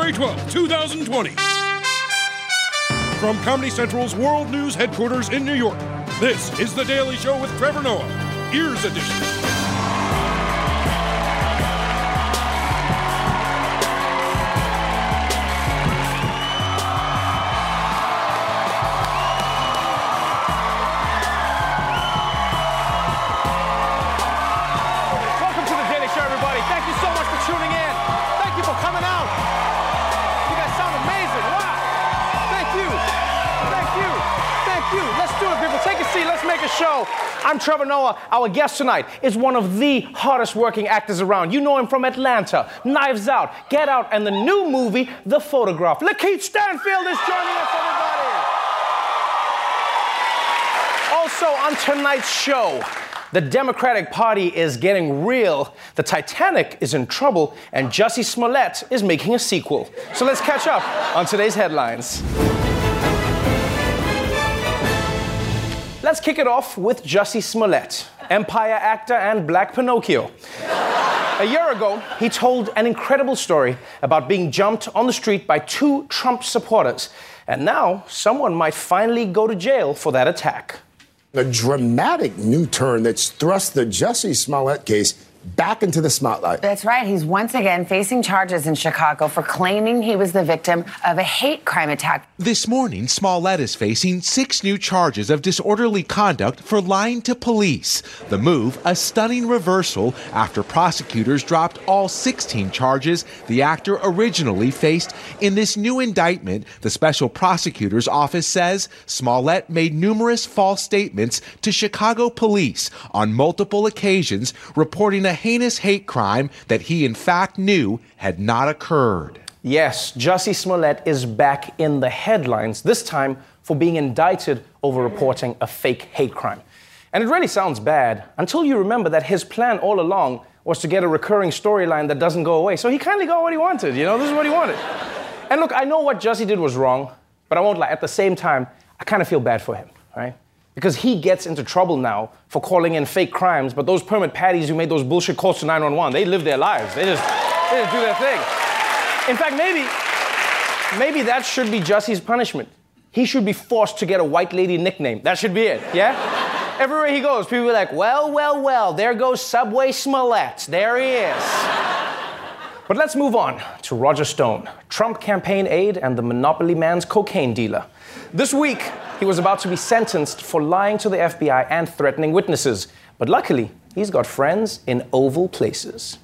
February 12, 2020. From Comedy Central's World News headquarters in New York, this is The Daily Show with Trevor Noah, Ears Edition. I'm Trevor Noah. Our guest tonight is one of the hardest working actors around. You know him from Atlanta, Knives Out, Get Out, and the new movie, The Photograph. Lakeith Stanfield is joining us, everybody. Also, on tonight's show, the Democratic Party is getting real, the Titanic is in trouble, and Jussie Smollett is making a sequel. So let's catch up on today's headlines. Let's kick it off with Jussie Smollett, Empire actor and Black Pinocchio. A year ago, he told an incredible story about being jumped on the street by two Trump supporters. And now, someone might finally go to jail for that attack. A dramatic new turn that's thrust the Jussie Smollett case back into the spotlight. That's right. He's once again facing charges in Chicago for claiming he was the victim of a hate crime attack. This morning, Smollett is facing six new charges of disorderly conduct for lying to police. The move, a stunning reversal after prosecutors dropped all 16 charges the actor originally faced. In this new indictment, the special prosecutor's office says Smollett made numerous false statements to Chicago police on multiple occasions, reporting a heinous hate crime that he in fact knew had not occurred. Yes, Jussie Smollett is back in the headlines, this time for being indicted over reporting a fake hate crime. And it really sounds bad until you remember that his plan all along was to get a recurring storyline that doesn't go away. So he kindly got what he wanted, you know, this is what he wanted. And look, I know what Jussie did was wrong, but I won't lie, at the same time, I kind of feel bad for him, right? Because he gets into trouble now for calling in fake crimes, but those permit patties who made those bullshit calls to 911, they live their lives. They just, they just do their thing. In fact, maybe, maybe that should be Jussie's punishment. He should be forced to get a white lady nickname. That should be it, yeah? Everywhere he goes, people be like, well, well, well, there goes Subway Smollett. There he is. But let's move on to Roger Stone, Trump campaign aide and the Monopoly Man's cocaine dealer. This week, he was about to be sentenced for lying to the FBI and threatening witnesses. But luckily, he's got friends in oval places.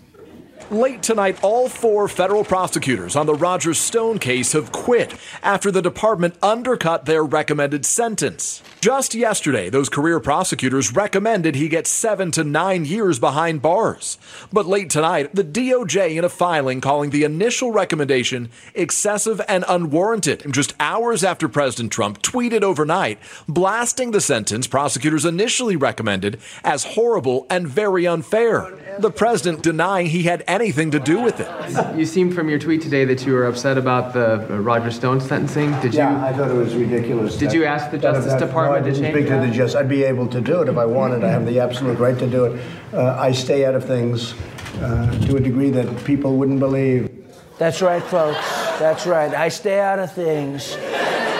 Late tonight, all four federal prosecutors on the Roger Stone case have quit after the department undercut their recommended sentence. Just yesterday, those career prosecutors recommended he get seven to nine years behind bars. But late tonight, the DOJ in a filing calling the initial recommendation excessive and unwarranted, just hours after President Trump tweeted overnight, blasting the sentence prosecutors initially recommended as horrible and very unfair. The president denying he had anything to do with it. You seem from your tweet today that you were upset about the uh, Roger Stone sentencing. Did you? Yeah, I thought it was ridiculous. Did you ask the Justice that- Department no, I to didn't change speak to the justice. I'd be able to do it if I wanted. I have the absolute right to do it. Uh, I stay out of things uh, to a degree that people wouldn't believe. That's right, folks. That's right. I stay out of things.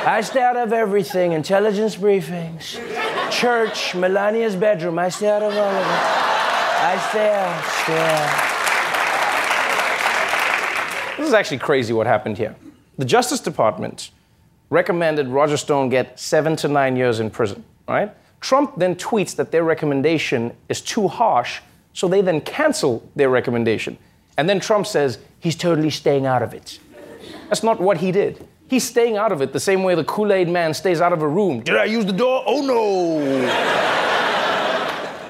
I stay out of everything. Intelligence briefings, church, Melania's bedroom. I stay out of all of it. I stay out. Stay out. This is actually crazy what happened here. The Justice Department recommended Roger Stone get seven to nine years in prison, right? Trump then tweets that their recommendation is too harsh, so they then cancel their recommendation. And then Trump says he's totally staying out of it. That's not what he did. He's staying out of it the same way the Kool Aid man stays out of a room. Did I use the door? Oh no!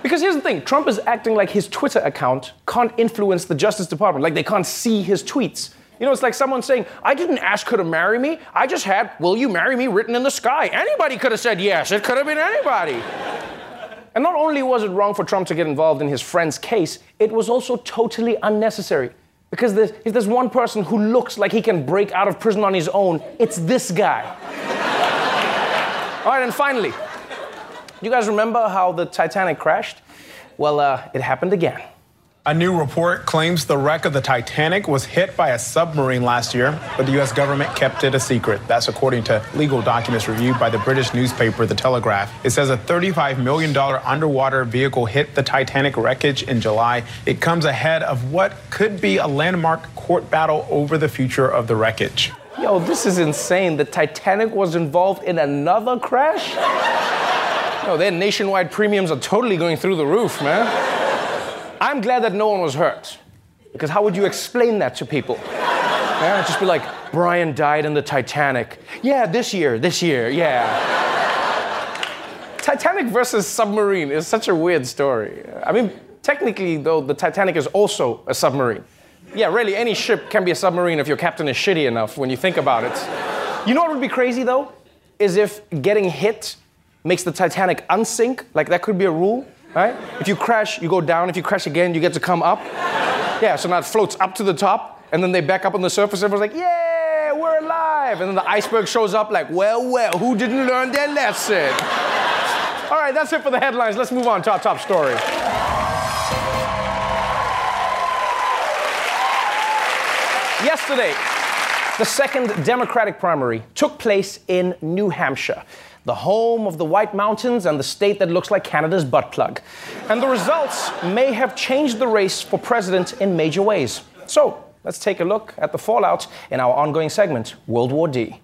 Because here's the thing Trump is acting like his Twitter account can't influence the Justice Department, like they can't see his tweets. You know, it's like someone saying, I didn't ask her to marry me. I just had, Will you marry me written in the sky. Anybody could have said yes. It could have been anybody. and not only was it wrong for Trump to get involved in his friend's case, it was also totally unnecessary. Because there's, if there's one person who looks like he can break out of prison on his own, it's this guy. All right, and finally, you guys remember how the Titanic crashed? Well, uh, it happened again. A new report claims the wreck of the Titanic was hit by a submarine last year, but the U.S. government kept it a secret. That's according to legal documents reviewed by the British newspaper The Telegraph. It says a $35 million underwater vehicle hit the Titanic wreckage in July. It comes ahead of what could be a landmark court battle over the future of the wreckage. Yo, this is insane. The Titanic was involved in another crash? Yo, their nationwide premiums are totally going through the roof, man. I'm glad that no one was hurt. Because how would you explain that to people? Yeah, just be like, Brian died in the Titanic. Yeah, this year, this year, yeah. Titanic versus submarine is such a weird story. I mean, technically, though, the Titanic is also a submarine. Yeah, really, any ship can be a submarine if your captain is shitty enough when you think about it. You know what would be crazy, though? Is if getting hit makes the Titanic unsink. Like, that could be a rule right? If you crash, you go down. If you crash again, you get to come up. Yeah, so now it floats up to the top, and then they back up on the surface. Everyone's like, yeah, we're alive. And then the iceberg shows up, like, well, well, who didn't learn their lesson? All right, that's it for the headlines. Let's move on to our top story. Yesterday, the second Democratic primary took place in New Hampshire the home of the White Mountains and the state that looks like Canada's butt plug. And the results may have changed the race for president in major ways. So let's take a look at the fallout in our ongoing segment, World War D.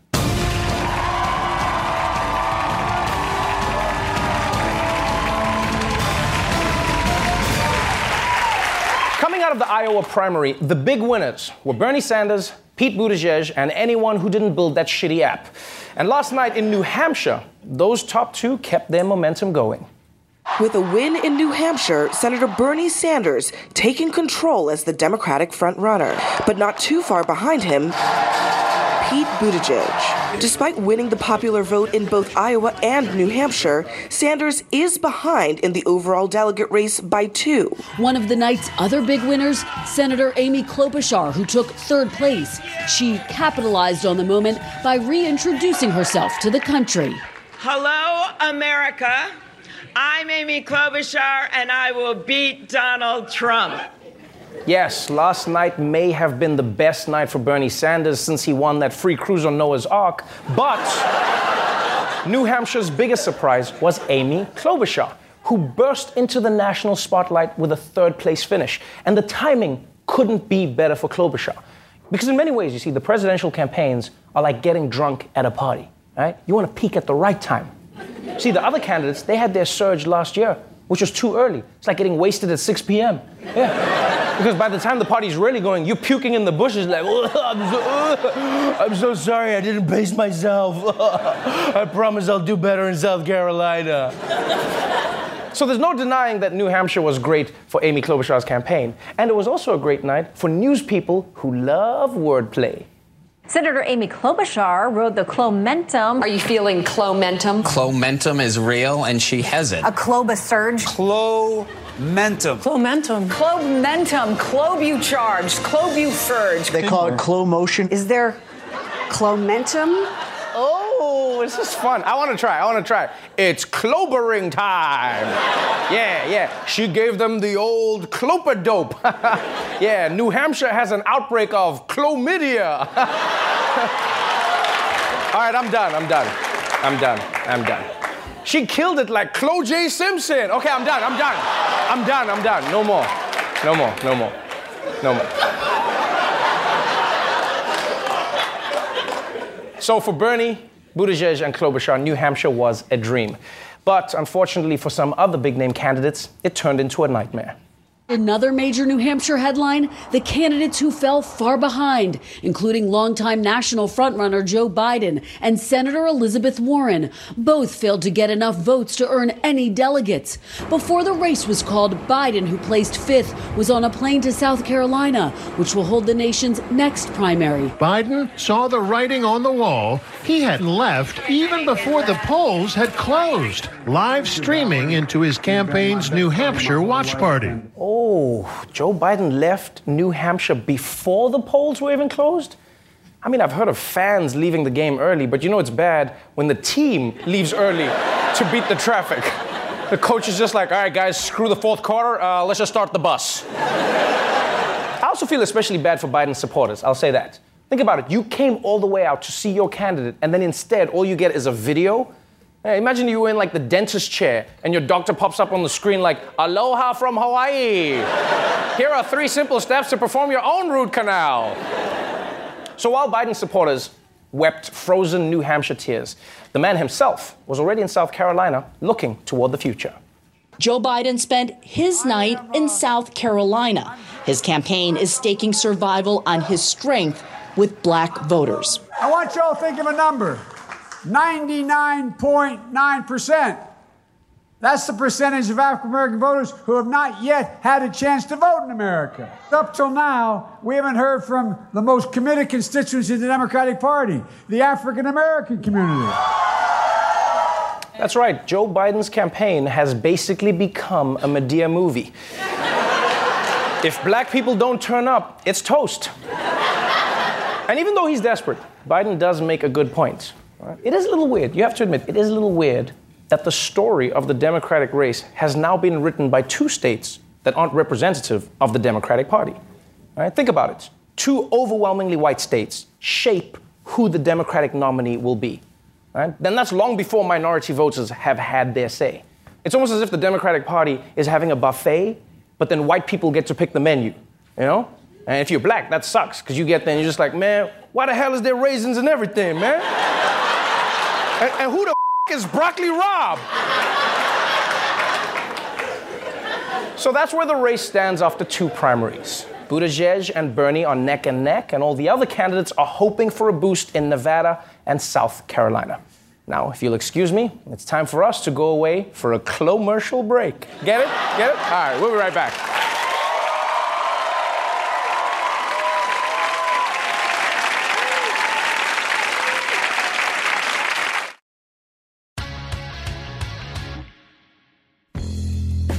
Coming out of the Iowa primary, the big winners were Bernie Sanders, Pete Buttigieg, and anyone who didn't build that shitty app. And last night in New Hampshire, those top two kept their momentum going. With a win in New Hampshire, Senator Bernie Sanders taking control as the Democratic frontrunner, but not too far behind him, Pete Buttigieg. Despite winning the popular vote in both Iowa and New Hampshire, Sanders is behind in the overall delegate race by two. One of the night's other big winners, Senator Amy Klobuchar, who took third place. She capitalized on the moment by reintroducing herself to the country. Hello, America. I'm Amy Klobuchar, and I will beat Donald Trump. Yes, last night may have been the best night for Bernie Sanders since he won that free cruise on Noah's Ark, but New Hampshire's biggest surprise was Amy Klobuchar, who burst into the national spotlight with a third place finish. And the timing couldn't be better for Klobuchar. Because in many ways, you see, the presidential campaigns are like getting drunk at a party, right? You want to peak at the right time. See, the other candidates, they had their surge last year, which was too early. It's like getting wasted at 6 p.m. Yeah. Because by the time the party's really going, you're puking in the bushes like, I'm so, uh, I'm so sorry, I didn't pace myself. I promise I'll do better in South Carolina. So there's no denying that New Hampshire was great for Amy Klobuchar's campaign. And it was also a great night for news people who love wordplay. Senator Amy Klobuchar rode the Klomentum. Are you feeling Klomentum? Klomentum is real, and she has it. A Cloba surge. Klomentum. Klomentum. Klomentum. Clobucharged. Clobusurge. They call it Clo Motion. Is there Klomentum? Oh, this is fun. I want to try. I want to try. It's clobering time. Yeah, yeah. She gave them the old clopadope. yeah, New Hampshire has an outbreak of chlamydia. All right, I'm done. I'm done. I'm done. I'm done. She killed it like Chloe J. Simpson. Okay, I'm done. I'm done. I'm done. I'm done. No more. No more. No more. No more. So for Bernie, Buttigieg, and Klobuchar, New Hampshire was a dream. But unfortunately for some other big name candidates, it turned into a nightmare. Another major New Hampshire headline the candidates who fell far behind, including longtime national frontrunner Joe Biden and Senator Elizabeth Warren. Both failed to get enough votes to earn any delegates. Before the race was called, Biden, who placed fifth, was on a plane to South Carolina, which will hold the nation's next primary. Biden saw the writing on the wall. He had left even before the polls had closed, live streaming into his campaign's New Hampshire watch party. Oh, Joe Biden left New Hampshire before the polls were even closed? I mean, I've heard of fans leaving the game early, but you know it's bad when the team leaves early to beat the traffic. The coach is just like, all right, guys, screw the fourth quarter, uh, let's just start the bus. I also feel especially bad for Biden's supporters, I'll say that. Think about it. You came all the way out to see your candidate, and then instead, all you get is a video Hey, imagine you were in like the dentist chair and your doctor pops up on the screen like, Aloha from Hawaii. Here are three simple steps to perform your own root canal. So while Biden supporters wept frozen New Hampshire tears, the man himself was already in South Carolina looking toward the future. Joe Biden spent his night in South Carolina. His campaign is staking survival on his strength with black voters. I want y'all to think of a number 99.9%. That's the percentage of African American voters who have not yet had a chance to vote in America. Up till now, we haven't heard from the most committed constituency of the Democratic Party, the African American community. That's right, Joe Biden's campaign has basically become a Madea movie. if black people don't turn up, it's toast. And even though he's desperate, Biden does make a good point. It is a little weird. You have to admit, it is a little weird that the story of the Democratic race has now been written by two states that aren't representative of the Democratic Party. Think about it. Two overwhelmingly white states shape who the Democratic nominee will be. Right? Then that's long before minority voters have had their say. It's almost as if the Democratic Party is having a buffet, but then white people get to pick the menu. You know? And if you're black, that sucks, because you get there and you're just like, man, why the hell is there raisins and everything, man? And, and who the is Broccoli Rob? so that's where the race stands after two primaries. Buttigieg and Bernie are neck and neck, and all the other candidates are hoping for a boost in Nevada and South Carolina. Now, if you'll excuse me, it's time for us to go away for a commercial break. Get it? Get it? All right, we'll be right back.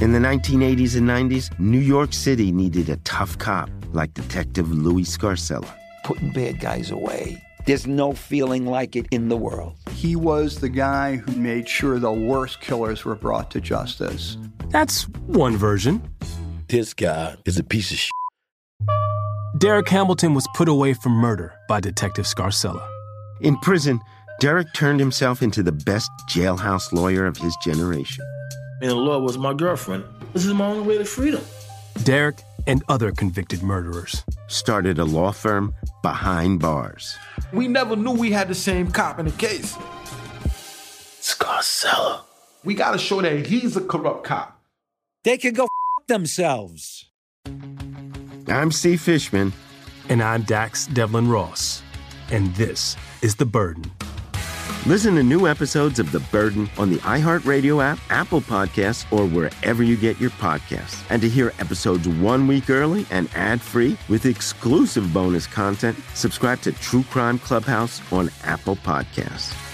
In the 1980s and 90s, New York City needed a tough cop like Detective Louis Scarcella. Putting bad guys away. There's no feeling like it in the world. He was the guy who made sure the worst killers were brought to justice. That's one version. This guy is a piece of shit. Derek Hamilton was put away for murder by Detective Scarcella. In prison, Derek turned himself into the best jailhouse lawyer of his generation. And the law was my girlfriend. This is my only way to freedom. Derek and other convicted murderers started a law firm behind bars. We never knew we had the same cop in the case. Scarcella. We gotta show that he's a corrupt cop. They can go f- themselves. I'm Steve Fishman. And I'm Dax Devlin Ross. And this is The Burden. Listen to new episodes of The Burden on the iHeartRadio app, Apple Podcasts, or wherever you get your podcasts. And to hear episodes one week early and ad free with exclusive bonus content, subscribe to True Crime Clubhouse on Apple Podcasts.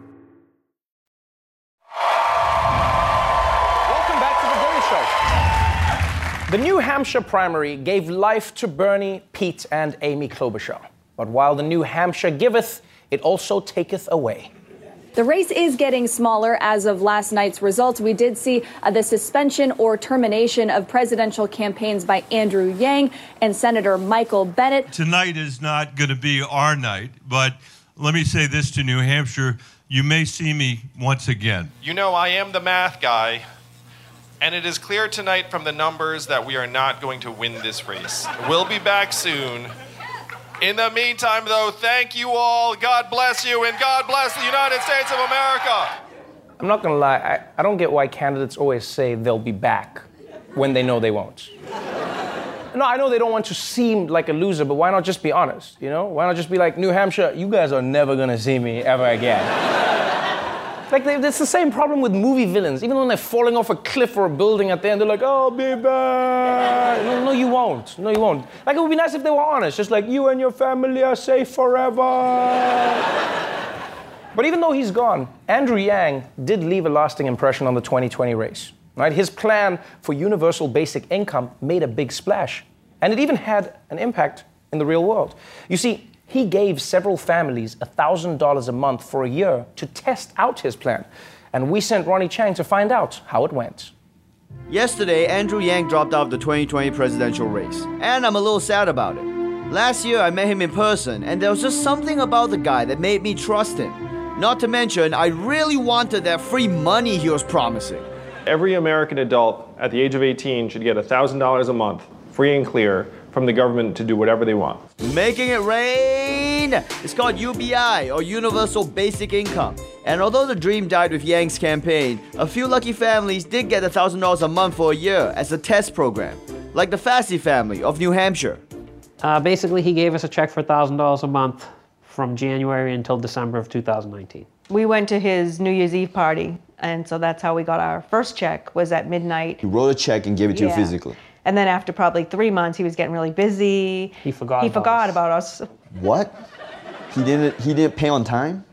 The New Hampshire primary gave life to Bernie, Pete, and Amy Klobuchar. But while the New Hampshire giveth, it also taketh away. The race is getting smaller as of last night's results. We did see uh, the suspension or termination of presidential campaigns by Andrew Yang and Senator Michael Bennet. Tonight is not going to be our night, but let me say this to New Hampshire. You may see me once again. You know, I am the math guy, and it is clear tonight from the numbers that we are not going to win this race. We'll be back soon. In the meantime, though, thank you all. God bless you, and God bless the United States of America. I'm not gonna lie, I, I don't get why candidates always say they'll be back when they know they won't. No, I know they don't want to seem like a loser, but why not just be honest? You know? Why not just be like, New Hampshire, you guys are never gonna see me ever again. Like, they, it's the same problem with movie villains. Even when they're falling off a cliff or a building at the end, they're like, be back. No, no, you won't. No, you won't. Like, it would be nice if they were honest, just like, you and your family are safe forever. But even though he's gone, Andrew Yang did leave a lasting impression on the 2020 race. Right? His plan for universal basic income made a big splash, and it even had an impact in the real world. You see, he gave several families $1,000 a month for a year to test out his plan, and we sent Ronny Chieng to find out how it went. Yesterday, Andrew Yang dropped out of the 2020 presidential race, and I'm a little sad about it. Last year, I met him in person, and there was just something about the guy that made me trust him. Not to mention, I really wanted that free money he was promising. Every American adult at the age of 18 should get $1,000 a month, free and clear, from the government to do whatever they want. Making it rain! It's called UBI, or Universal Basic Income. And although the dream died with Yang's campaign, a few lucky families did get $1,000 a month for a year as a test program, like the Fassey family of New Hampshire. Uh, basically, he gave us a check for $1,000 a month from January until December of 2019. We went to his New Year's Eve party, and so that's how we got our first check. Was at midnight. He wrote a check and gave it to you physically. And then after probably three months, he was getting really busy. He forgot. He about forgot about us. What? He didn't. He didn't pay on time.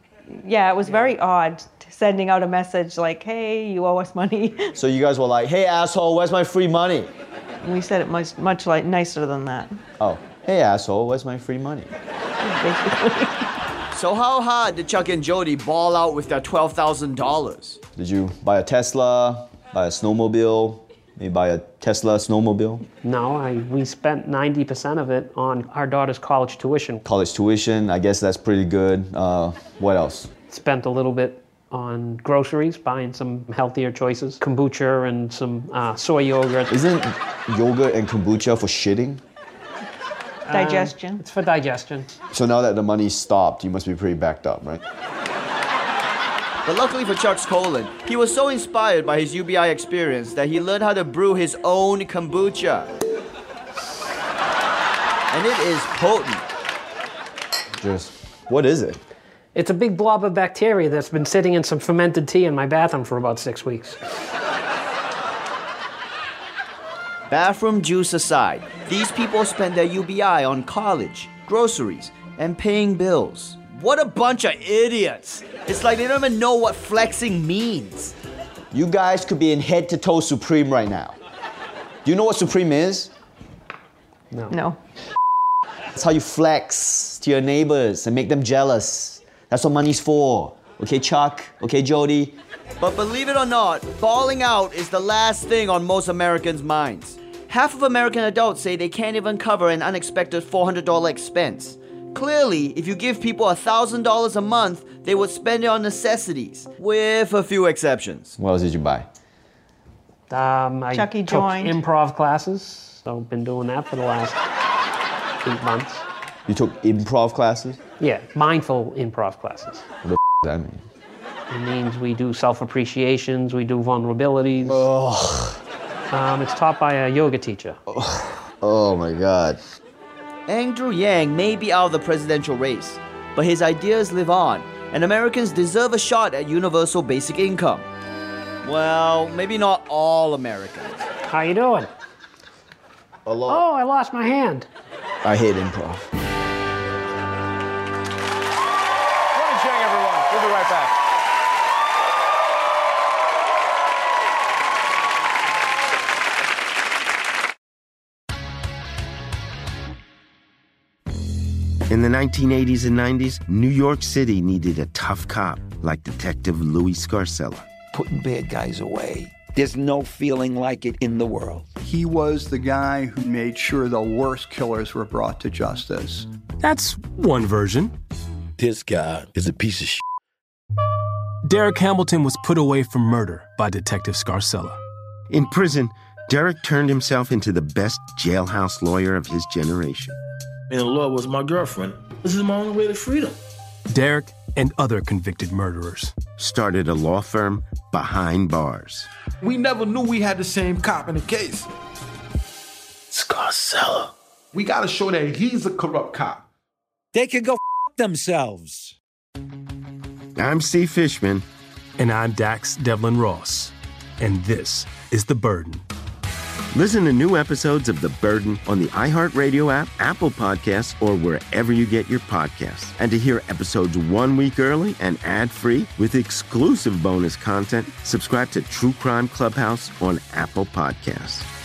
Yeah, it was very odd sending out a message like, "Hey, you owe us money." So you guys were like, "Hey asshole, where's my free money?" We said it much, much like nicer than that. Oh, hey asshole, where's my free money? So how hard did Chuck and Jody ball out with their $12,000? Did you buy a Tesla? Buy a snowmobile? Maybe buy a Tesla snowmobile? No, I, we spent 90% of it on our daughter's college tuition. College tuition? I guess that's pretty good. Uh, what else? Spent a little bit on groceries, buying some healthier choices, kombucha and some uh, soy yogurt. Isn't yogurt and kombucha for shitting? Digestion. Um, it's for digestion. So now that the money stopped, you must be pretty backed up, right? But luckily for Chuck's colon, he was so inspired by his UBI experience that he learned how to brew his own kombucha. And it is potent. Just, what is it? It's a big blob of bacteria that's been sitting in some fermented tea in my bathroom for about six weeks. Bathroom juice aside, these people spend their UBI on college, groceries, and paying bills. What a bunch of idiots! It's like they don't even know what flexing means. You guys could be in head to toe Supreme right now. Do you know what Supreme is? No. No. That's how you flex to your neighbors and make them jealous. That's what money's for. Okay, Chuck? Okay, Jody? But believe it or not, falling out is the last thing on most Americans' minds. Half of American adults say they can't even cover an unexpected $400 expense. Clearly, if you give people $1,000 a month, they would spend it on necessities, with a few exceptions. What else did you buy? Um, I Chucky took joined. improv classes, so I've been doing that for the last eight months. You took improv classes? Yeah, mindful improv classes. What the f- does that mean? It means we do self appreciations, we do vulnerabilities. Um, it's taught by a yoga teacher. Oh my god. Andrew Yang may be out of the presidential race, but his ideas live on, and Americans deserve a shot at universal basic income. Well, maybe not all Americans. How you doing? A lot. Oh, I lost my hand. I hate improv. Ronny Chieng, everyone. We'll be right back. In the 1980s and 90s, New York City needed a tough cop like Detective Louis Scarcella. Putting bad guys away. There's no feeling like it in the world. He was the guy who made sure the worst killers were brought to justice. That's one version. This guy is a piece of shit. Derek Hamilton was put away for murder by Detective Scarcella. In prison, Derek turned himself into the best jailhouse lawyer of his generation. And the Lord was my girlfriend. This is my only way to freedom. Derek and other convicted murderers. Started a law firm behind bars. We never knew we had the same cop in the case. Scarcella. We gotta show that he's a corrupt cop. They can go f- themselves. I'm Steve Fishman. And I'm Dax Devlin Ross. And this is The Burden. Listen to new episodes of The Burden on the iHeartRadio app, Apple Podcasts, or wherever you get your podcasts. And to hear episodes one week early and ad free with exclusive bonus content, subscribe to True Crime Clubhouse on Apple Podcasts.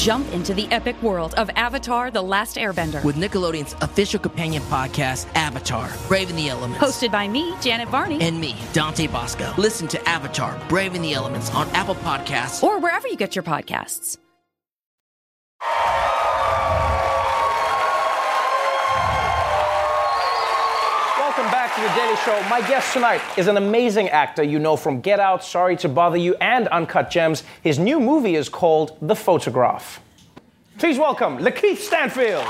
Jump into the epic world of Avatar The Last Airbender. With Nickelodeon's official companion podcast, Avatar Braving the Elements. Hosted by me, Janet Varney. And me, Dante Basco. Listen to Avatar Braving the Elements on Apple Podcasts. Or wherever you get your podcasts. To the Daily Show. My guest tonight is an amazing actor you know from Get Out, Sorry to Bother You, and Uncut Gems. His new movie is called The Photograph. Please welcome Lakeith Stanfield.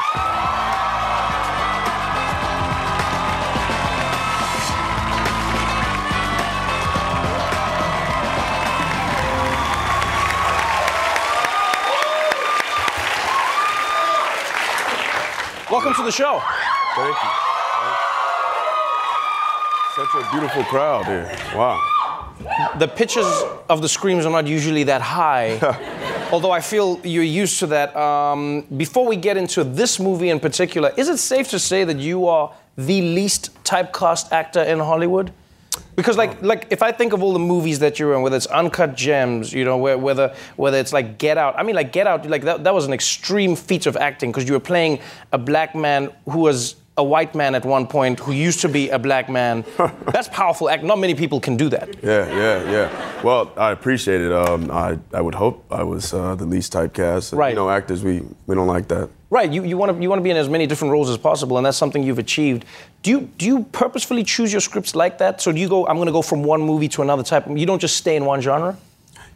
Welcome to the show. Thank you. Such a beautiful crowd here. Wow. The pitches of the screams are not usually that high, although I feel you're used to that. Um, before we get into this movie in particular, is it safe to say that you are the least typecast actor in Hollywood? Because like like if I think of all the movies that you're in, whether it's Uncut Gems, you know, where, whether whether it's like Get Out. I mean, like Get Out, like that, that was an extreme feat of acting because you were playing a black man who was a white man at one point who used to be a black man. That's powerful act. Not many people can do that. Yeah, yeah, yeah. Well, I appreciate it. Um, I, I would hope I was uh, the least typecast. Right. You know, actors, we, we don't like that. Right. You, you want to you want to be in as many different roles as possible, and that's something you've achieved. Do you do you purposefully choose your scripts like that? So do you go? I'm going to go from one movie to another type. You don't just stay in one genre.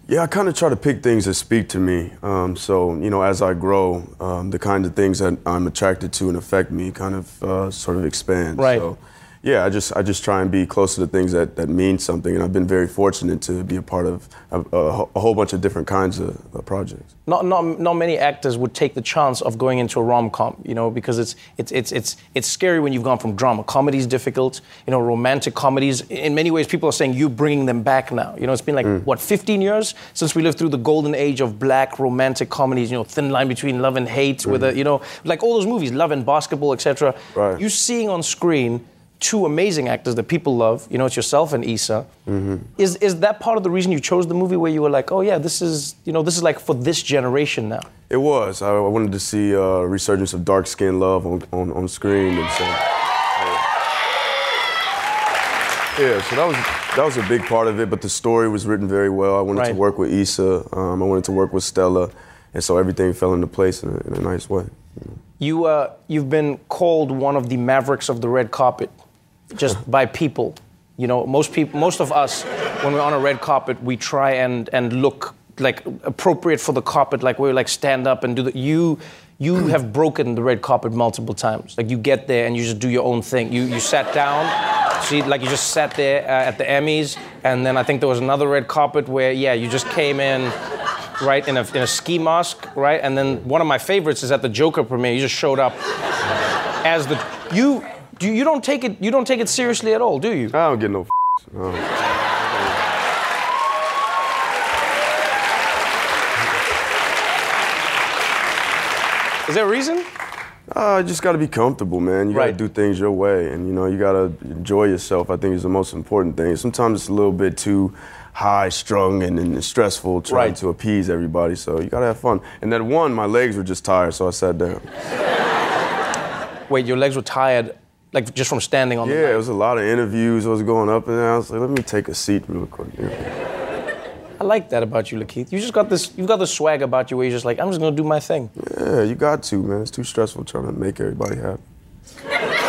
Yeah, I kind of try to pick things that speak to me. Um, so, you know, as I grow, um, the kind of things that I'm attracted to and affect me kind of uh, sort of expand. Right. So, yeah, I just I just try and be close to the things that, that mean something, and I've been very fortunate to be a part of a, a, a whole bunch of different kinds of uh, projects. Not, not, not many actors would take the chance of going into a rom com, you know, because it's, it's, it's, it's, it's scary when you've gone from drama. Comedy is difficult, you know, romantic comedies. In many ways, people are saying you're bringing them back now. You know, it's been like, what, 15 years since we lived through the golden age of black romantic comedies, you know, Thin Line Between Love and Hate, with a, you know, like all those movies, Love and Basketball, etc. Right. You seeing on screen two amazing actors that people love, you know, it's yourself and Issa. Mm-hmm. Is is that part of the reason you chose the movie where you were like, oh yeah, this is you know this is like for this generation now? It was. I, I wanted to see a resurgence of dark skinned love on, on, on screen, and so. Yeah, so that was that was a big part of it, but the story was written very well. I wanted to work with Issa. Um, I wanted to work with Stella, and so everything fell into place in a, in a nice way. You uh, you've been called one of the mavericks of the red carpet, just by people. You know, most people, most of us, when we're on a red carpet, we try and and look like appropriate for the carpet, like we like stand up and do the you. You have broken the red carpet multiple times. Like you get there and you just do your own thing. You you sat down, see, like you just sat there uh, at the Emmys, and then I think there was another red carpet where yeah, you just came in right, in a, in a ski mask, right? And then one of my favorites is at the Joker premiere. You just showed up as the you. You, you don't take it. You don't take it seriously at all, do you? I don't get no. F-. Is there a reason? Uh, you just got to be comfortable, man. You got to do things your way, and you know you got to enjoy yourself. I think is the most important thing. Sometimes it's a little bit too high strung and, and stressful trying Right. to appease everybody. So you got to have fun. And then one, my legs were just tired, so I sat down. Wait, your legs were tired, like just from standing on the Yeah, it was a lot of interviews. I was going up and down. I was like, let me take a seat real quick. I like that about you, Lakeith. You just got this. You've got this swag about you where you're just like, I'm just gonna do my thing. Yeah, you got to, man. It's too stressful trying to make everybody happy.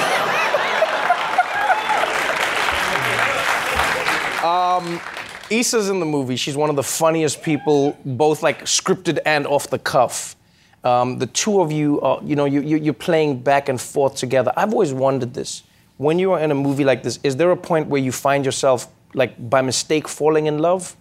Um, Issa's in the movie. She's one of the funniest people, both like scripted and off the cuff. Um, the two of you, are, you know, you, you, you're playing back and forth together. I've always wondered this. When you are in a movie like this, is there a point where you find yourself, like, by mistake, falling in love?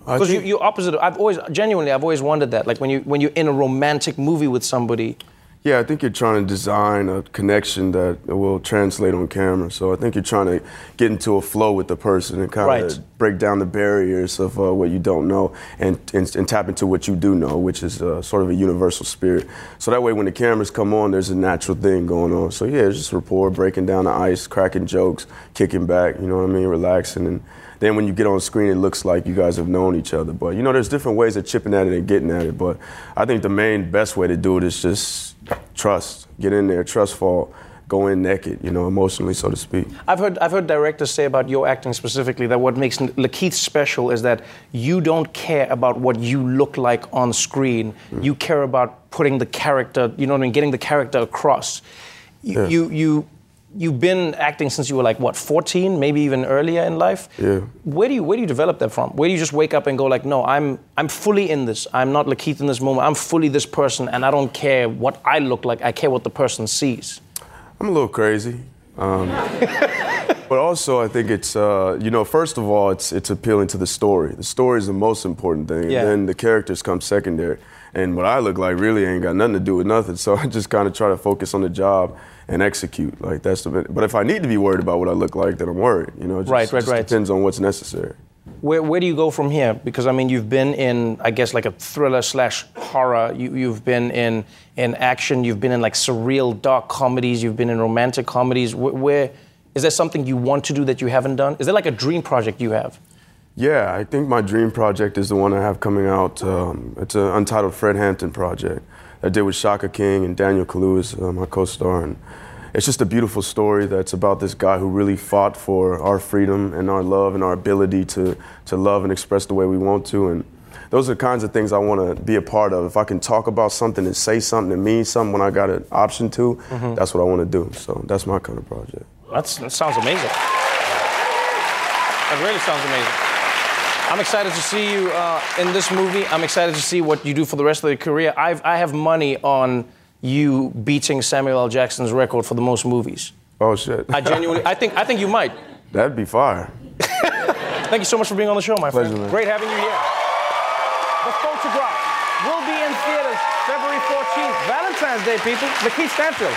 Because you, you're opposite. I've always, genuinely, I've always wondered that. Like when you when you're in a romantic movie with somebody, Yeah, I think you're trying to design a connection that will translate on camera. So I think you're trying to get into a flow with the person and kind Right. of break down the barriers of uh, what you don't know and, and, and tap into what you do know, which is uh, sort of a universal spirit. So that way, when the cameras come on, there's a natural thing going on. So yeah, it's just rapport, breaking down the ice, cracking jokes, kicking back, you know what I mean, relaxing. And then when you get on screen, it looks like you guys have known each other. But you know, there's different ways of chipping at it and getting at it. But I think the main best way to do it is just trust. Get in there, trust fall, go in naked, you know, emotionally, so to speak. I've heard I've heard directors say about your acting specifically that what makes Lakeith special is that you don't care about what you look like on screen. Mm. You care about putting the character, you know what I mean, getting the character across. You Yeah. you, you you've been acting since you were like what 14, maybe even earlier in life. Yeah. Where do you where do you develop that from? Where do you just wake up and go like, no, I'm I'm fully in this. I'm not Lakeith in this moment. I'm fully this person, and I don't care what I look like. I care what the person sees. I'm a little crazy. Um, but also, I think it's, uh, you know, first of all, it's, it's appealing to the story. The story is the most important thing. Yeah. And then the characters come secondary. And what I look like really ain't got nothing to do with nothing. So I just kind of try to focus on the job and execute. Like, that's the. But if I need to be worried about what I look like, then I'm worried. You know, it just, Right, right, just right. depends on what's necessary. Where, where do you go from here? Because I mean, you've been in, I guess, like a thriller slash horror. You, you've been in in action. You've been in like surreal dark comedies. You've been in romantic comedies. Where, where is there something you want to do that you haven't done? Is there like a dream project you have? Yeah, I think my dream project is the one I have coming out. Um, it's an untitled Fred Hampton project I did with Shaka King and Daniel Kaluuya, uh, my co-star. And it's just a beautiful story that's about this guy who really fought for our freedom and our love and our ability to, to love and express the way we want to. And those are the kinds of things I want to be a part of. If I can talk about something and say something and mean something when I got an option to, Mhm. that's what I want to do. So that's my kind of project. That's, that sounds amazing. That really sounds amazing. I'm excited to see you uh, in this movie. I'm excited to see what you do for the rest of your career. I've, I have money on you beating Samuel L. Jackson's record for the most movies. Oh shit! I genuinely, I think, I think you might. That'd be fire. Thank you so much for being on the show, my Pleasure, friend. man. Great having you here. The Photograph will be in theaters February 14th, Valentine's Day, people. Lakeith Stanfield.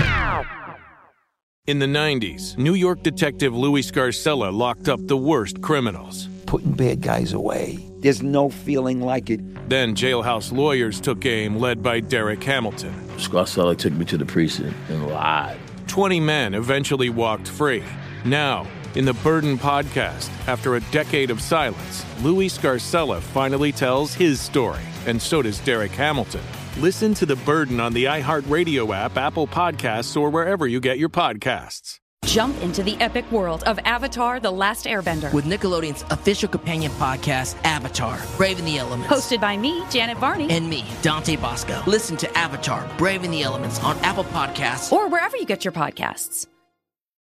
In the 90s, New York detective Louis Scarcella locked up the worst criminals. Putting bad guys away. There's no feeling like it. Then jailhouse lawyers took aim, led by Derek Hamilton. Scarcella took me to the precinct and lied. 20 men eventually walked free. Now, in the Burden podcast, after a decade of silence, Louis Scarcella finally tells his story, and so does Derek Hamilton. Listen to The Burden on the iHeartRadio app, Apple Podcasts, or wherever you get your podcasts. Jump into the epic world of Avatar The Last Airbender. With Nickelodeon's official companion podcast, Avatar Braving the Elements. Hosted by me, Janet Varney. And me, Dante Basco. Listen to Avatar Braving the Elements on Apple Podcasts or wherever you get your podcasts.